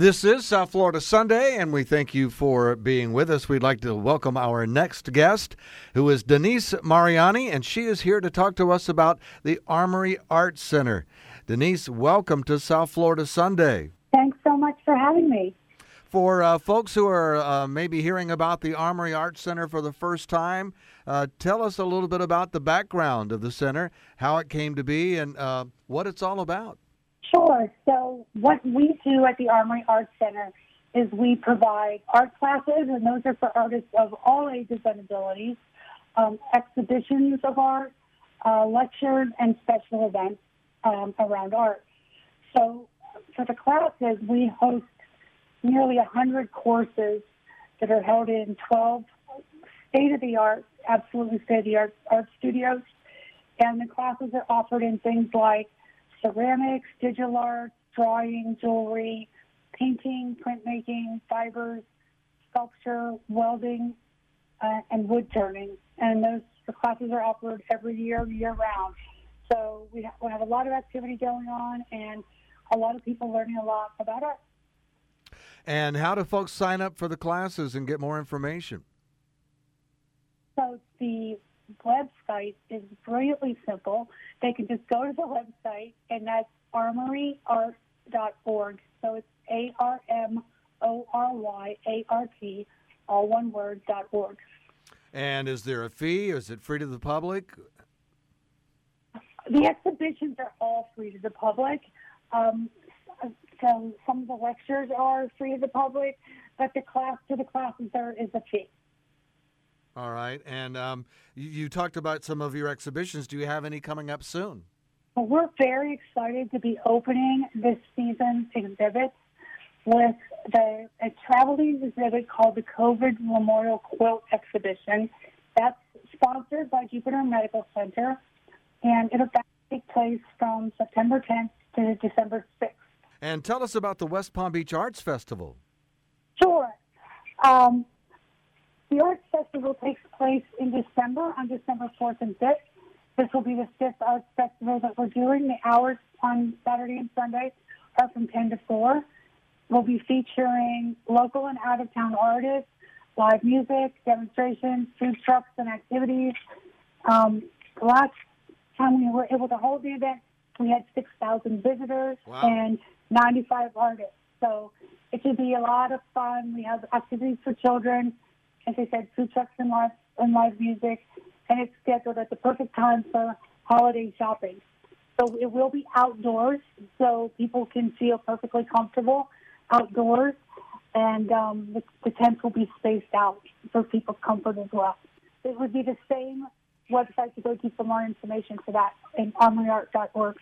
This is South Florida Sunday, and we thank you for being with us. We'd like to welcome our next guest, who is Denise Mariani, and she is here to talk to us about the Armory Arts Center. Denise, welcome to South Florida Sunday. Thanks so much for having me. For uh, folks who are uh, maybe hearing about the Armory Arts Center for the first time, uh, tell us a little bit about the background of the center, how it came to be, and uh, what it's all about. Sure. So, what we do at the Armory Arts Center is we provide art classes, and those are for artists of all ages and abilities, um, exhibitions of art, uh, lectures, and special events um, around art. So, for the classes, we host nearly 100 courses that are held in 12 state of the art, absolutely state of the art art studios. And the classes are offered in things like ceramics, digital art, drawing, jewelry, painting, printmaking, fibers, sculpture, welding, uh, and wood turning. And those the classes are offered every year, year round. So we have, we have a lot of activity going on and a lot of people learning a lot about art. And how do folks sign up for the classes and get more information? So the website is brilliantly simple. They can just go to the website, and that's armoryart.org. So it's A R M O R Y A R T, all one word, dot org. And is there a fee? Is it free to the public? The exhibitions are all free to the public. Um, so some of the lectures are free to the public, but the class to the classes there is a fee. All right. And um, you, you talked about some of your exhibitions. Do you have any coming up soon? Well, we're very excited to be opening this season's exhibit with the a traveling exhibit called the COVID Memorial Quilt Exhibition. That's sponsored by Jupiter Medical Center, and it'll take place from September 10th to December 6th. And tell us about the West Palm Beach Arts Festival. Sure. Um, the Arts Festival takes place in December, on December 4th and 5th. This will be the fifth Arts Festival that we're doing. The hours on Saturday and Sunday are from 10 to 4. We'll be featuring local and out of town artists, live music, demonstrations, food trucks, and activities. Um, the last time we were able to hold the event, we had 6,000 visitors Wow. and 95 artists. So it should be a lot of fun. We have activities for children, as I said, food trucks and live, and live music, and it's scheduled at the perfect time for holiday shopping. So it will be outdoors, so people can feel perfectly comfortable outdoors, and um, the, the tents will be spaced out for people's comfort as well. It would be the same website to go to for more information for that and armoryart.org.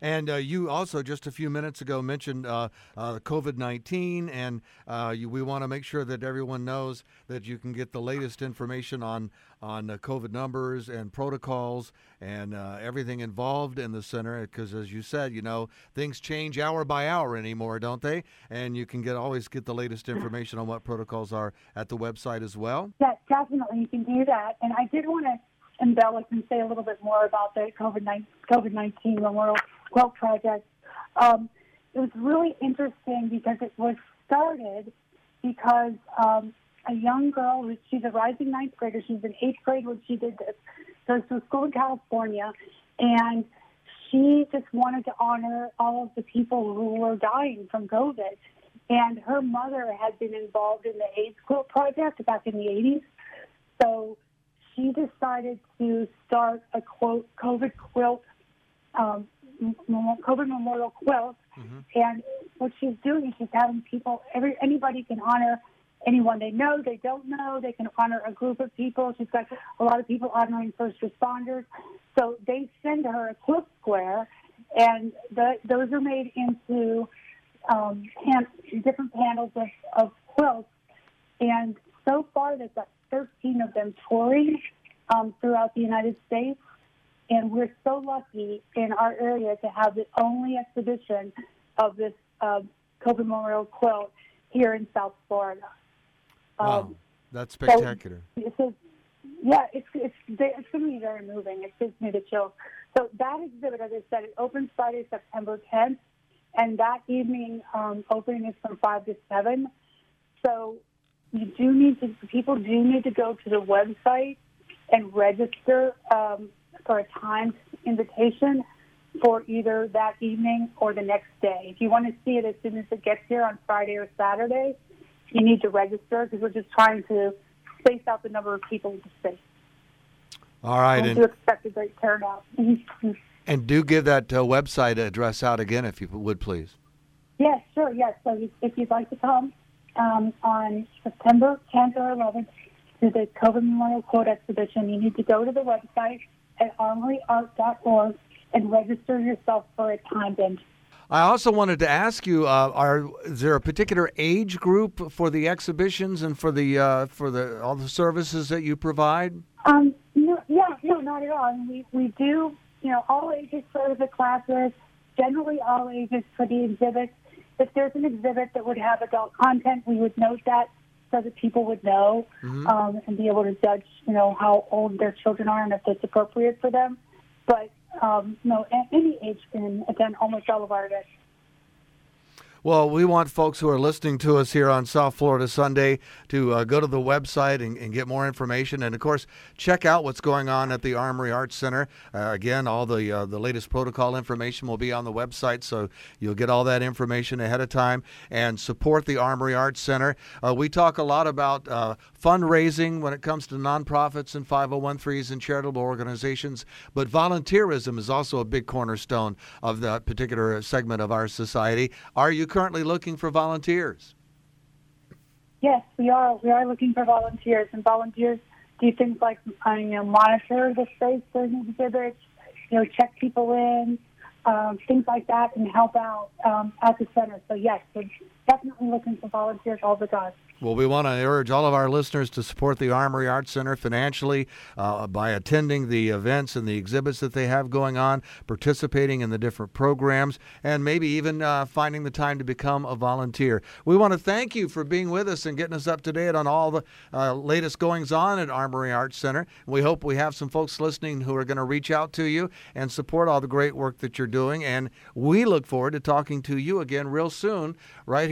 And uh, you also just a few minutes ago mentioned uh, uh, COVID 19, and uh, you, we want to make sure that everyone knows that you can get the latest information on on COVID numbers and protocols and uh, everything involved in the center. Because as you said, you know things change hour by hour anymore, don't they? And you can get always get the latest information on what protocols are at the website as well. Yeah, definitely you can do that. And I did want to embellish and say a little bit more about the COVID nineteen Memorial Quilt Project. Um, it was really interesting because it was started because um, a young girl, she's a rising ninth grader, she's in eighth grade when she did this, goes to a school in California, and she just wanted to honor all of the people who were dying from COVID. And her mother had been involved in the AIDS Quilt Project back in the 80s. So she decided to start a quote COVID quilt, um, COVID memorial quilt. And what she's doing is she's having people, every anybody can honor anyone they know, they don't know. They can honor a group of people. She's got a lot of people honoring first responders. So they send her a quilt square, and the, those are made into um, pan, different panels of, of quilts. And so far, they've got 13 of them touring um, throughout the United States. And we're so lucky in our area to have the only exhibition of this uh, Memorial quilt here in South Florida. Wow, Um, that's spectacular. a, yeah, it's it's it's going to be very moving. It gives me the chills. So that exhibit, as I said, it opens Friday, September 10th, and that evening um, opening is from five to seven. So you do need to people do need to go to the website and register um, for a timed invitation for either that evening or the next day. If you want to see it as soon as it gets here on Friday or Saturday, you need to register because we're just trying to space out the number of people in the space. All right, and, and do expect a great turnout. and do give that uh, website address out again, if you would, please. Yes, sure. Yes. So if you'd like to come um, on September 10th or 11th to the COVID Memorial Quilt Exhibition, you need to go to the website at armoryart.org and register yourself for a time bench. I also wanted to ask you: uh, Are is there a particular age group for the exhibitions and for the uh, for the all the services that you provide? Um, no, yeah, no, not at all. we we do, you know, all ages for the classes. Generally, all ages for the exhibits. If there's an exhibit that would have adult content, we would note that so that people would know mm-hmm. um, and be able to judge, you know, how old their children are and if it's appropriate for them. But um, no, any age can again, almost all of our. Well, we want folks who are listening to us here on South Florida Sunday to uh, go to the website and, and, get more information, and of course, check out what's going on at the Armory Arts Center. Uh, again, all the uh, the latest protocol information will be on the website, so you'll get all that information ahead of time and support the Armory Arts Center. Uh, we talk a lot about uh, fundraising when it comes to nonprofits and 501(c)(3)s and charitable organizations, but volunteerism is also a big cornerstone of that particular segment of our society. Are you currently looking for volunteers? Yes, we are. We are looking for volunteers, and volunteers do things like uh, you know monitor the space during exhibits, you know check people in, um, things like that, and help out um, at the center. So yes, definitely looking for volunteers all the time. Well, we want to urge all of our listeners to support the Armory Arts Center financially uh, by attending the events and the exhibits that they have going on, participating in the different programs, and maybe even uh, finding the time to become a volunteer. We want to thank you for being with us and getting us up to date on all the uh, latest goings on at Armory Arts Center. We hope we have some folks listening who are going to reach out to you and support all the great work that you're doing. And we look forward to talking to you again real soon, right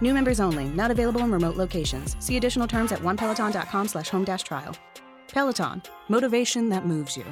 New members only, not available in remote locations. See additional terms at onepeloton.com slash home trial. Peloton, motivation that moves you.